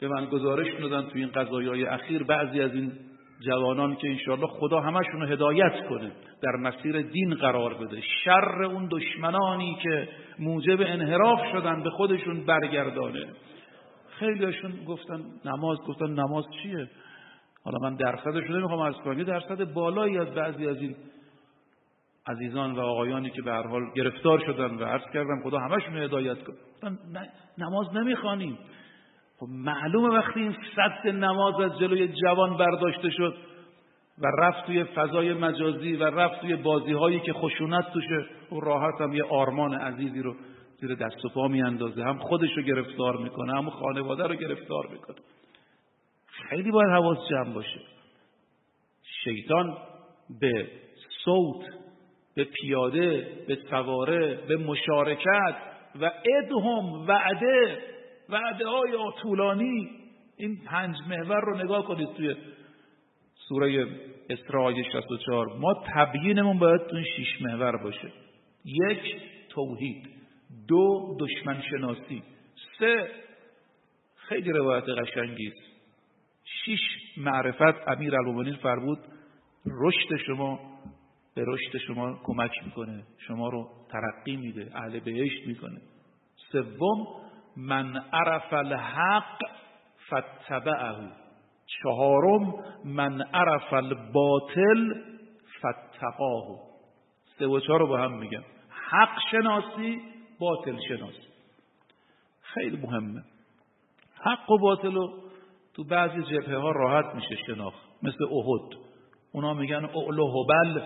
به من گزارش دادن تو این قضایای اخیر. بعضی از این جوانان که انشاءالله خدا همشون رو هدایت کنه در مسیر دین قرار بده. شر اون دشمنانی که موجب انحراف شدن به خودشون برگردانه. خیلیشون گفتن نماز گفتن نماز چیه؟ حالا من درصدش نمی‌خوام از کنم یه درصد بالایی از بعضی از این عزیزان و آقایانی که به هر حال گرفتار شدن و عرض کردم خدا همشون هدایت کنه نماز نمی‌خوانیم. خب معلومه وقتی این صد نماز از جلوی جوان برداشته شد و رفت توی فضای مجازی و رفت توی بازی هایی که خشونت توشه و راحت هم یه آرمان عزیزی رو زیر دست و پا میاندازه هم خودش رو گرفتار می‌کنه هم خانواده رو گرفتار می‌کنه. خیلی باید حواس جمع باشه. شیطان به صوت به پیاده به سواره به مشارکت و ادهم وعده وعده های طولانی این پنج محور رو نگاه کنید توی سوره اسراء 64 ما تبیینمون باید تو شیش محور باشه. یک توحید. دو دشمن شناسی. سه خیلی روایت قشنگی است. شش معرفت امیر المومنین فرمود رشد شما به رشد شما کمک می‌کنه. شما رو ترقی میده اهل بهشت می‌کنه. سوم من عرف الحق فتبعه چهارم من عرف الباطل فتقاه سه و چهار رو با هم میگم. حق شناسی باطل شناسی خیلی مهمه. حق و باطل رو تو بعضی جبهه ها راحت میشه شناخت. مثل احد. اونا میگن اعلو هبل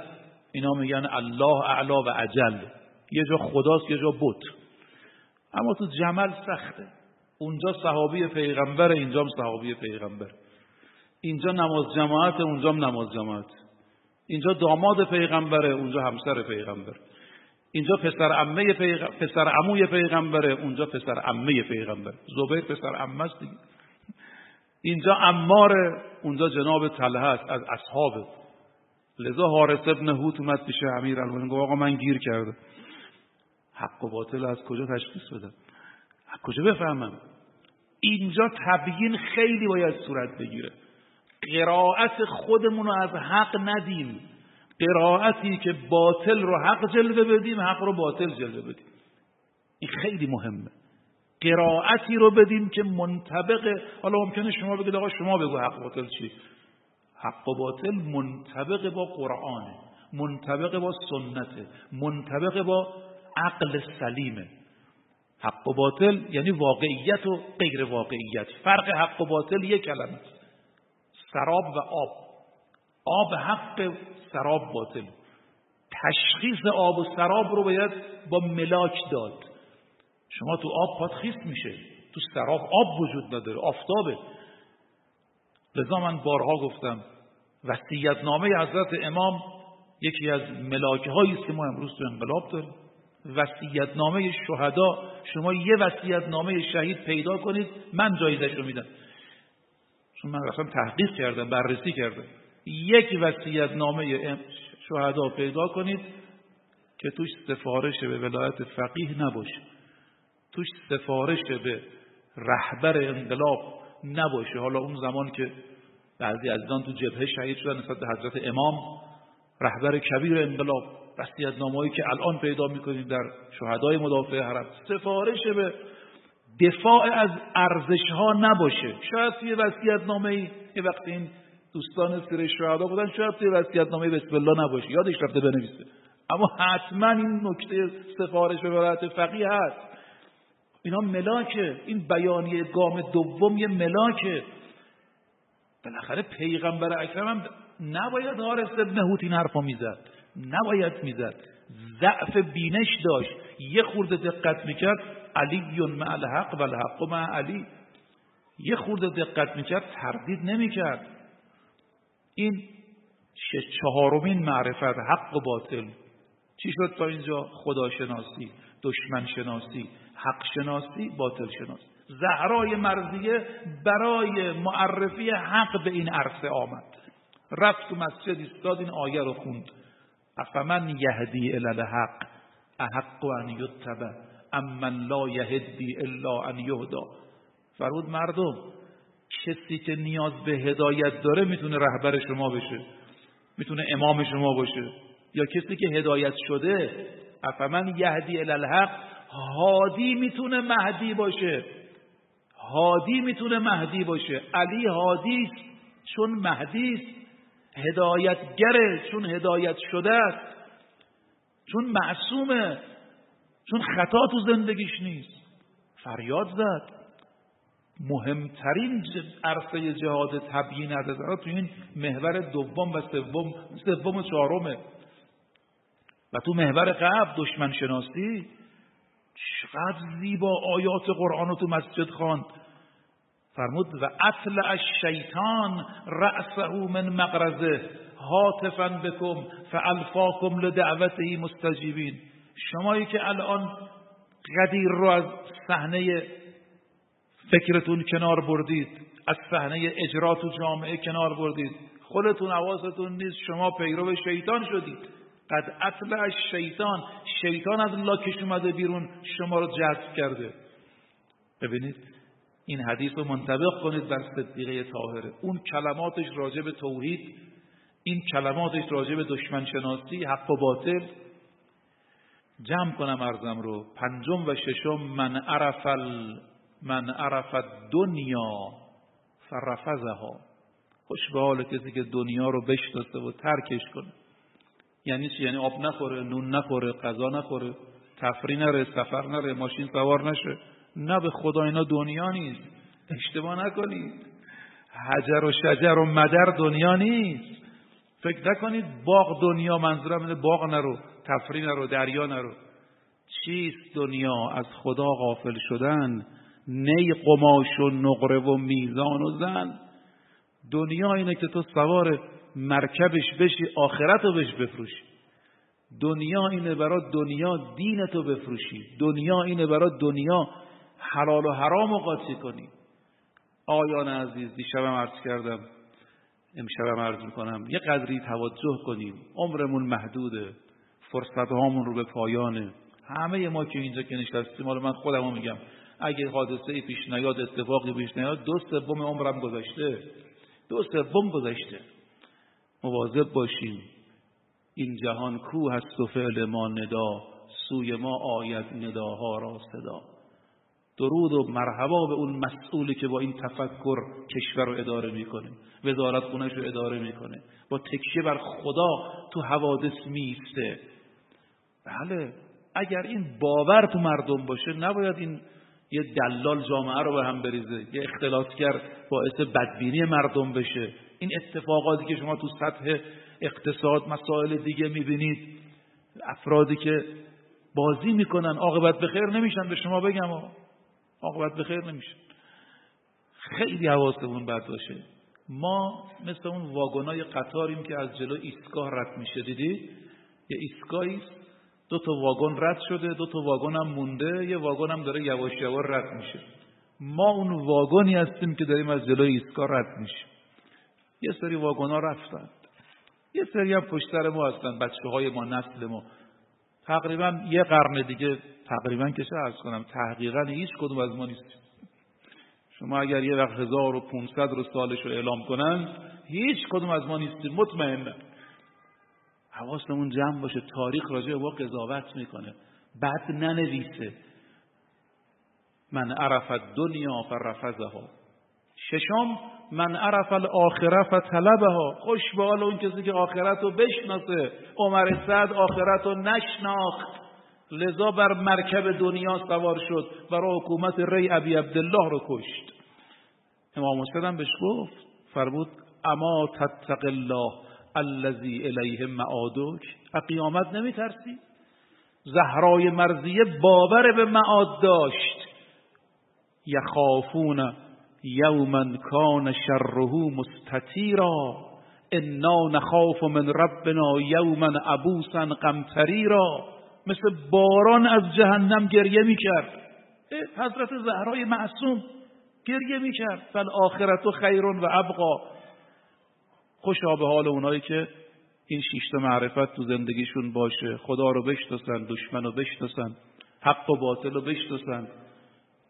اینا میگن الله اعلا و عجل یه جا خداست یه جا بت. اما تو جمل سخته. اونجا صحابی پیغمبر اینجا صحابی پیغمبر. اینجا نماز جماعت اونجا نماز جماعت. اینجا داماد پیغمبره اونجا همسر پیغمبر. اینجا پسر عمه پیغمبر پسر عموی پیغمبره اونجا پسر عمه پیغمبر. زبیر پسر عمه است دیگه. اینجا عمار اونجا جناب طلحه است از اصحابه لذا حارس ابن هوت اومد پیش امیر المومنین گفت آقا من گیر کرده حق و باطل از کجا تشخیص بدم؟ از کجا بفهمم؟ اینجا تبیین خیلی باید صورت بگیره. قرائت خودمون رو از حق ندیم. قرائتی که باطل رو حق جلوه بدیم حق رو باطل جلوه بدیم. این خیلی مهمه. قرائتی رو بدیم که منطبق حالا ممکنه شما بگید آقا شما بگو حق باطل چی؟ حق و باطل منطبق با قرآنه منطبق با سنته منطبق با عقل سلیمه. حق و باطل یعنی واقعیت و غیر واقعیت. فرق حق و باطل یک کلمه سراب و آب. آب حق سراب باطل. تشخیص آب و سراب رو باید با ملاک داد. شما تو آب پات خیس میشه. تو سراب آب وجود نداره آفتابه. لذا من بارها گفتم وسیعت نامه حضرت امام یکی از ملاکه هایی است که ما امروز تو انقلاب داریم. وسیعت نامه شهدا شما یه وسیعت نامه شهید پیدا کنید من جایزش رو میدم. چون من اصلا تحقیق کردم بررسی کردم. یک وسیعت نامه شهدا پیدا کنید که توش سفارش به ولایت فقیه نباشه. توش سفارش به رهبر انقلاب نباشه. حالا اون زمان که بعضی از تو جبهه شهید شدن نسبت حضرت امام رهبر کبیر انقلاب وصیت‌نامه‌ای که الان پیدا می‌کنیم در شهدای مدافع حرم سفارش به دفاع از ارزش ها نباشه. شاید توی وصیت‌نامه ای یه وقتی این دوستان سیر شهدا بودن شاید توی وصیت‌نامه بسم الله نباشه؟ یادش رفته بنویسه. اما حتما این نکته سفارش به ولایت فقیه هست. اینا ملاکه. این بیانیه گام دوم یه ملاکه. بالاخره پیغمبر اکرم هم نباید حارس ابن هوت این حرفا می‌زد. نباید می‌زد. ضعف بینش داشت. یه خورده دقت می‌کرد علی مع الحق و الحق مع علی. یه خورده دقت می‌کرد تردید نمی‌کرد. این چهارمین معرفت حق و باطل. چی شد تا اینجا؟ خداشناسی دشمن شناسی حق شناسی باطل شناسی زهرای مرزیه برای معرفی حق به این عرصه آمد. رفت تو مسجد استاد این آیه رو خوند. افمن یهدی الی الحق؟ احق ان یتبع. اما لا یهدی الا ان یهدا فرود مردم کسی که نیاز به هدایت داره می‌تونه رهبر شما بشه می‌تونه امام شما باشه. یا کسی که هدایت شده افمن یهدی الی الحق هادی می‌تونه مهدی باشه. هادی می‌تونه مهدی باشه. علی هادی چون مهدی است. هدایتگره چون هدایت شده است. چون معصومه چون خطا تو زندگیش نیست. فریاد زد. مهمترین عرصه جهاد تبیین از تو این محور دوم و سوم سوم و چهارمه. و تو محور قبل دشمن شناسی چقدر زیبا آیات قرآن رو تو مسجد خواند. فرمود و اطلع الشیطان رأسه من مقرزه هاتفا بکم فالفاکم لدعوته مستجیبین. شمایی که الان قدیر رو از صحنه فکرتون کنار بردید. از صحنه اجرات و جامعه کنار بردید. خودتون حواستون نیست شما پیرو شیطان شدید. قد اطلع شیطان شیطان از لاکش اومده بیرون شما رو جذب کرده. ببینید این حدیث رو منطبق کنید بر صدیقه طاهره اون کلماتش راجع به توحید این کلماتش راجع به دشمن شناسی حق و باطل. جمع کنم ارزم رو. پنجم و ششم من عرف من عرف دنیا فرفزها خوش به حال کسی که دنیا رو بشناسه و ترکش کنه. یعنی چی؟ یعنی آب نخوره نون نخوره غذا نخوره تفری نره سفر نره ماشین سوار نشه. نه به خدا اینا دنیا نیست. اشتباه نکنید حجر و شجر و مدر دنیا نیست. فکر نکنید باغ دنیا منظورم اینه باغ نرو تفری نرو دریا نرو. چیست دنیا؟ از خدا غافل شدن. نی قماش و نقره و میزان و زن. دنیا اینه که تو سوار مرکبش بشی آخرت رو بهش بفروشی. دنیا اینه برای دنیا دینتو بفروشی. دنیا اینه برای دنیا حلال و حرام رو قاطی کنی. آیان عزیز دیشبم عرض کردم امشبم عرض می‌کنم یه قدری توجه کنیم. عمرمون محدوده فرصت هامون رو به پایانه. همه ما که اینجا که نشستیم حالا من خودم میگم. اگه حادثه پیش نیاد اتفاقی پیش نیاد دو سوم عمرم گذشته. دو سوم گذشته. مواظب باشیم. این جهان کو هست و فعل ما ندا سوی ما آید نداها را صدا. درود و مرحبا به اون مسئولی که با این تفکر کشور رو اداره می‌کنه وزارت خونش رو اداره می‌کنه. با تکیه بر خدا تو حوادث میسته بله اگر این باور تو مردم باشه نباید این یه دلال جامعه رو به هم بریزه یه اختلاطگر باعث بدبینی مردم بشه. این اتفاقاتی که شما تو سطح اقتصاد مسائل دیگه می‌بینید افرادی که بازی می‌کنن عاقبت به خیر نمیشن به شما بگم عاقبت به خیر نمیشن. خیلی حواسمون بد باشه. ما مثل اون واگنای قطاریم که از جلو ایستگاه رد میشه دیدی؟ یه ایستگاهی دو تا واگن رد شده دو تا واگن هم مونده یه واگن هم داره یواش یواش رد میشه. ما اون واگنی هستیم که داریم از جلوی ایستگاه رد میشیم. یه سری واگن ها رفتن. یه سری هم پشت سر ما هستن بچه های ما نسل ما. تقریبا یه قرن دیگه تقریبا که از کنم تحقیقا هیچ کدوم از ما نیست شما اگر یه وقت 1500 رو سالش رو اعلام کنن هیچ کدوم از ما نیستیم مطمئنم. حواستمون جمع باشه تاریخ راجع به قضاوت می‌کنه. بعد ننویسه. من عرف دنیا فرفزها. ششم من عرف الاخره فطلبها. خوش به حال اون کسی که آخرت رو بشناسه. عمر سعد آخرت رو نشناخت. لذا بر مرکب دنیا سوار شد برای حکومت ری ابی عبدالله رو کشت. امام حسین بهش گفت فرمود اما تتق الله. الذی الیه معادک؟ قیامت نمیترسی؟ زهرای مرزیه باور به معاد داشت. یخافون یوما کان شره مستطیرا. انا نخاف من ربنا یوما عبوسا قمطریرا. مثل باران از جهنم گریه می‌کرد. حضرت زهرای معصوم گریه می‌کرد. فالاخرت خیر و ابقا. خوشا به حال اونایی که این شیشت معرفت تو زندگیشون باشه خدا رو بشناسن دشمن رو بشناسن حق و باطل رو بشناسن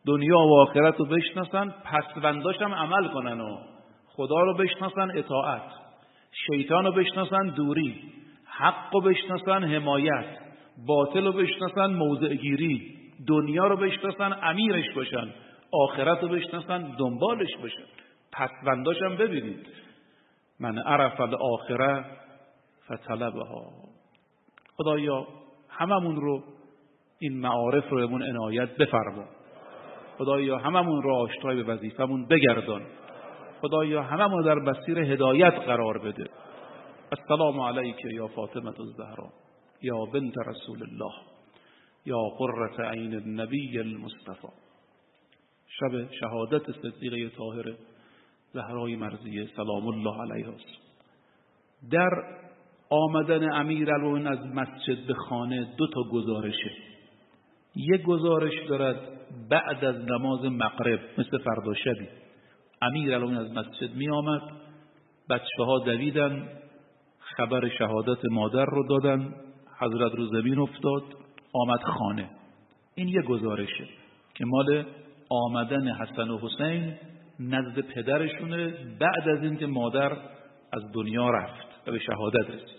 دنیا و آخرت رو بشناسن پسونداش هم عمل کنن و خدا رو بشناسن اطاعت شیطان رو بشناسن دوری حق رو بشناسن حمایت باطل رو بشناسن موضع گیری دنیا رو بشناسن امیرش باشن آخرت رو بشناسن دنبالش باشن پسونداش هم ببینید من عرف الاخره فطلبها. خدایا هممون رو این معارف رو امون عنایت بفرما. خدایا هممون رو آشتای به وظیفمون بگردان. خدایا هممون در مسیر هدایت قرار بده. السلام علیک یا فاطمه الزهرا یا بنت رسول الله یا قرة عین النبی المصطفى شب شهادت صدیقه طاهره زهرای مرزیه سلام الله علیه است. در آمدن امیر از مسجد به خانه دو تا گزارشه یک گزارش دارد بعد از نماز مغرب مثل فردا شبی. امیر از مسجد می آمد بچه ها دویدن خبر شهادت مادر رو دادن حضرت رو زمین افتاد آمد خانه. این یه گزارشه که مال آمدن حسن و حسین نزد پدرشونه بعد از اینکه مادر از دنیا رفت و به شهادت رسید.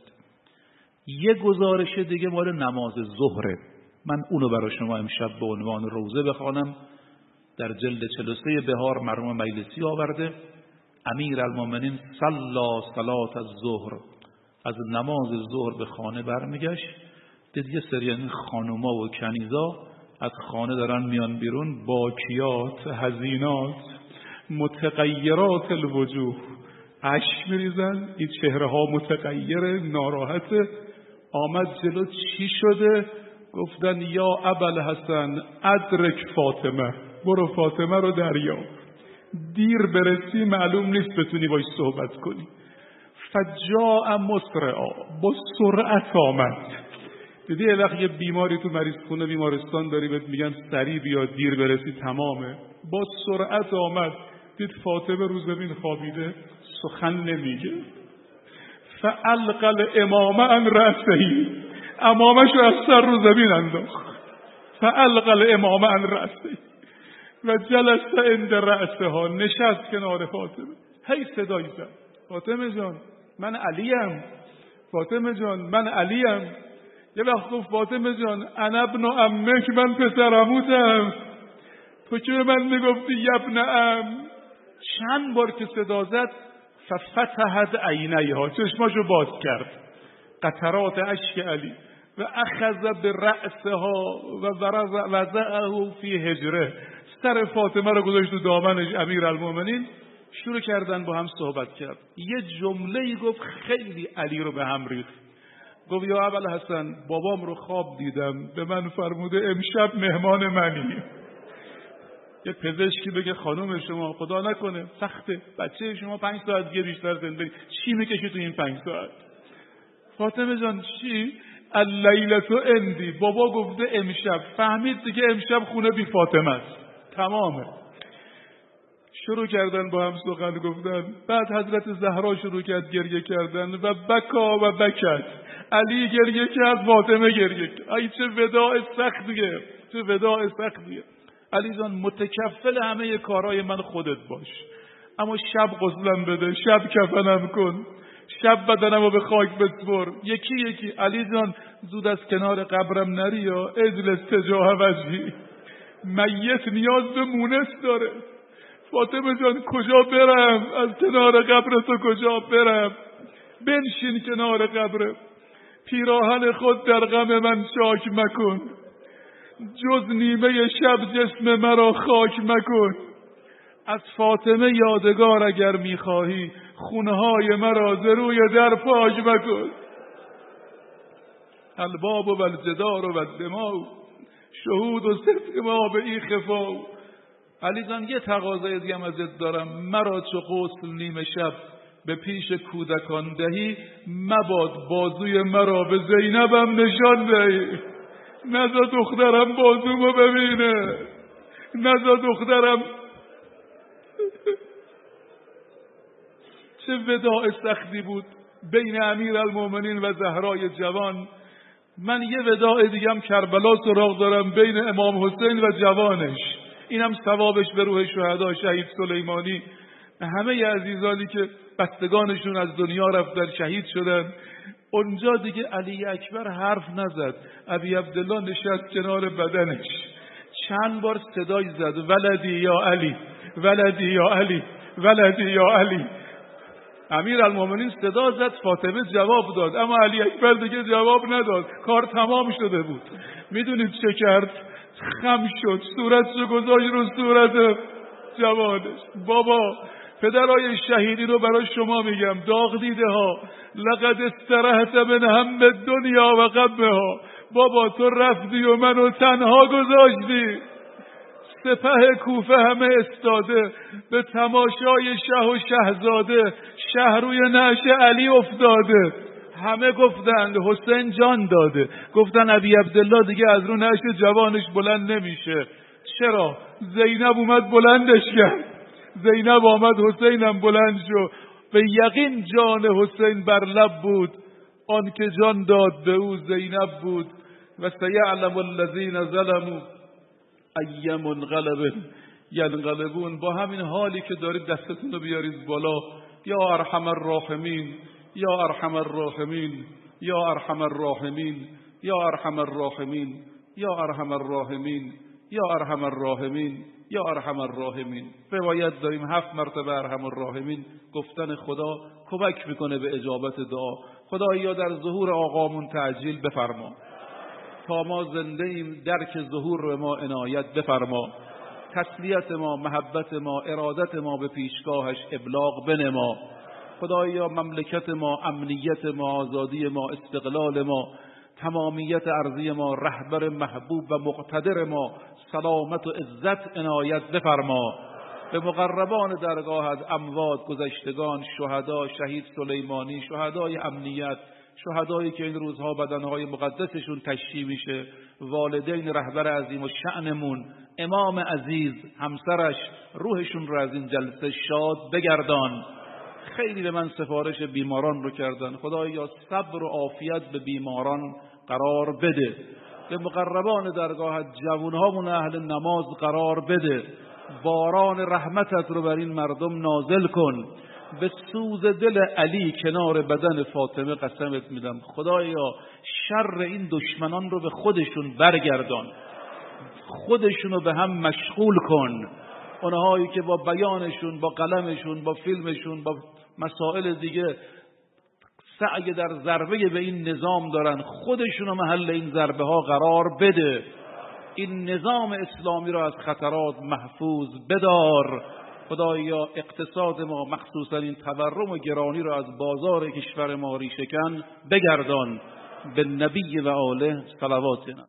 یه گزارش دیگه مال نماز ظهره. من اونو برای شما امشب به عنوان روزه بخوانم. در جلد 43 بهار مرحوم مجلسی آورده. امیر المومنین صلا صلات از ظهر از نماز ظهر به خانه برمیگشت. دید یه سری این خانوما و کنیزا از خانه دارن میان بیرون. باکیات هزینات. متغیرات الوجوه. عشق میریزن. این چهره ها متغیر ناراحت آمد جلو چی شده؟ گفتن یا ابل حسن ادرک فاطمه. برو فاطمه رو دریا. دیر برسی معلوم نیست بتونی باش صحبت کنی. فجاء مسرعا. با سرعت آمد. دیدی یه وقت یه بیماری تو مریض خونه بیمارستان داری بهت میگن سریع بیا دیر برسی تمامه. با سرعت آمد. دید فاطمه رو زمین خوابیده سخن نمیگه. فالقل امامه ان رأسهی امامش رو از سر رو زمین انداخت. فالقل امامه ان رأسهی و جلس اند رأسه ها نشست کنار فاطمه. هی صدایی زد فاطمه جان من علیم. فاطمه جان من علیم. یه وقت گفت فاطمه جان انا ابن امک من پسرموتم تو که من می‌گفتی یبن ام چند بار که صدا زد ففتحت عینیها. چشماشو باز کرد. قطرات اشک علی. و اخذ به رأسها و وضعه فی هجره. سر فاطمه رو گذاشت تو دامنش امیر المومنین شروع کردن با هم صحبت کرد. یه جمله گفت خیلی علی رو به هم ریخت. گفت یا اول حسن بابام رو خواب دیدم. به من فرموده امشب مهمان منی. یه پزشکی بگه خانم شما خدا نکنه. سخته. بچه شما پنج ساعت دیگه بیشتر زندگی چی می‌کشی تو این پنج ساعت؟ فاطمه جان چی؟ اللیلتو اندی بابا گفته امشب. فهمید دیگه امشب خونه بی فاطمه است. تمامه. شروع کردن با هم سخن گفتن. بعد حضرت زهرا شروع کرد گریه کردن و بکا و بکت. علی گریه کرد فاطمه گریه کرد. ای چه وداع سختیه چه وداع سختیه علی جان متکفل همه کارهای من خودت باش. اما شب غسلم بده شب کفنم کن. شب بدنم رو به خاک بسپر. یکی یکی علی جان زود از کنار قبرم نری یا اجلس تجاه وجهی میت نیاز به مونس داره. فاطمه جان کجا برم؟ از کنار قبر تو کجا برم؟ بنشین کنار قبر. پیراهن خود در غم من شاک مکن. جز نیمه شب جسم مرا خاک مکن. از فاطمه یادگار اگر می‌خواهی خونهای مرا روی در پاک مکن. الباب و الجدار و الدماء شهود و صدق ما به ای خفا. علی جان یه تقاضای دیگه ازت دارم. مرا چه غسل نیمه شب به پیش کودکان دهی مباد بازوی مرا به زینبم نشان دهی. نزا دخترم بازومو ببینه. نزا دخترم. چه وداع سختی بود بین امیر المومنین و زهرای جوان. من یه وداع دیگم کربلا سراغ دارم بین امام حسین و جوانش. اینم ثوابش به روح شهدا شهید سلیمانی. همه عزیزانی که بستگانشون از دنیا رفتن شهید شدن. اونجا دیگه علی اکبر حرف نزد. ابی عبدالله نشست کنار بدنش. چند بار صدای زد. ولدی یا علی؟ ولدی یا علی؟ ولدی یا علی؟ امیر المومنین صدا زد. فاطمه جواب داد. اما علی اکبر دیگه جواب نداد. کار تمام شده بود. می‌دونید چه کرد؟ خم شد. صورتشو گذاشت رو صورت جوانش. بابا پدرای شهیدی رو برای شما میگم. داغ دیده ها لقد استرهت من هم دنیا و قبه ها بابا تو رفتی و منو تنها گذاشتی. سپه کوفه همه استاده. به تماشای شه و شهزاده. شهر روی نعش علی افتاده. همه گفتند حسین جان داده. گفتن ابی عبدالله دیگه از رو نعش جوانش بلند نمیشه. چرا؟ زینب اومد بلندش کرد. زینب آمد حسینم بلند شد. به یقین جان حسین بر لب بود. آن که جان داد به او زینب بود. و سیعلم الذین ظلموا ای منقلب ینقلبون. با همین حالی که دارید دستتون رو بیارید بالا. یا ارحم الراحمین یا ارحم الراحمین یا ارحم الراحمین یا ارحم الراحمین یا ارحم الراحمین یا ارحم الراحمین. یا ارحم الراحمین. روایت داریم هفت مرتبه ارحم الراحمین. گفتن خدا کمک می‌کنه به اجابت دعا. خدا یا در ظهور آقامون تعجیل بفرما. تا ما زنده ایم درک ظهور به ما عنایت بفرما. تسلیت ما محبت ما ارادت ما به پیشگاهش ابلاغ بنما. خدایا مملکت ما امنیت ما آزادی ما استقلال ما تمامیت ارضی ما رهبر محبوب و مقتدر ما. سلامت و عزت عنایت بفرما. به مقربان درگاهت اموات گذشتگان شهدا شهید سلیمانی شهدای امنیت شهدایی که این روزها بدنهای مقدسشون تشییع میشه والدین رهبر عظیم و شعنمون امام عزیز همسرش روحشون رو از این جلسه شاد بگردان. خیلی به من سفارش بیماران رو کردن. خدایا صبر و عافیت به بیماران قرار بده. به مقربان درگاهت جوانهامون اهل نماز قرار بده. باران رحمتت رو بر این مردم نازل کن. به سوز دل علی کنار بدن فاطمه قسمت میدم. خدایا شر این دشمنان رو به خودشون برگردان. خودشون رو به هم مشغول کن. اونهایی که با بیانشون با قلمشون با فیلمشون با مسائل دیگه سعی در ضربه به این نظام دارن خودشون محل این ضربه ها قرار بده. این نظام اسلامی را از خطرات محفوظ بدار. خدایا اقتصاد ما مخصوصا این تورم و گرانی را از بازار کشور ما ریشکن بگردان. به نبی و آله صلواتنا.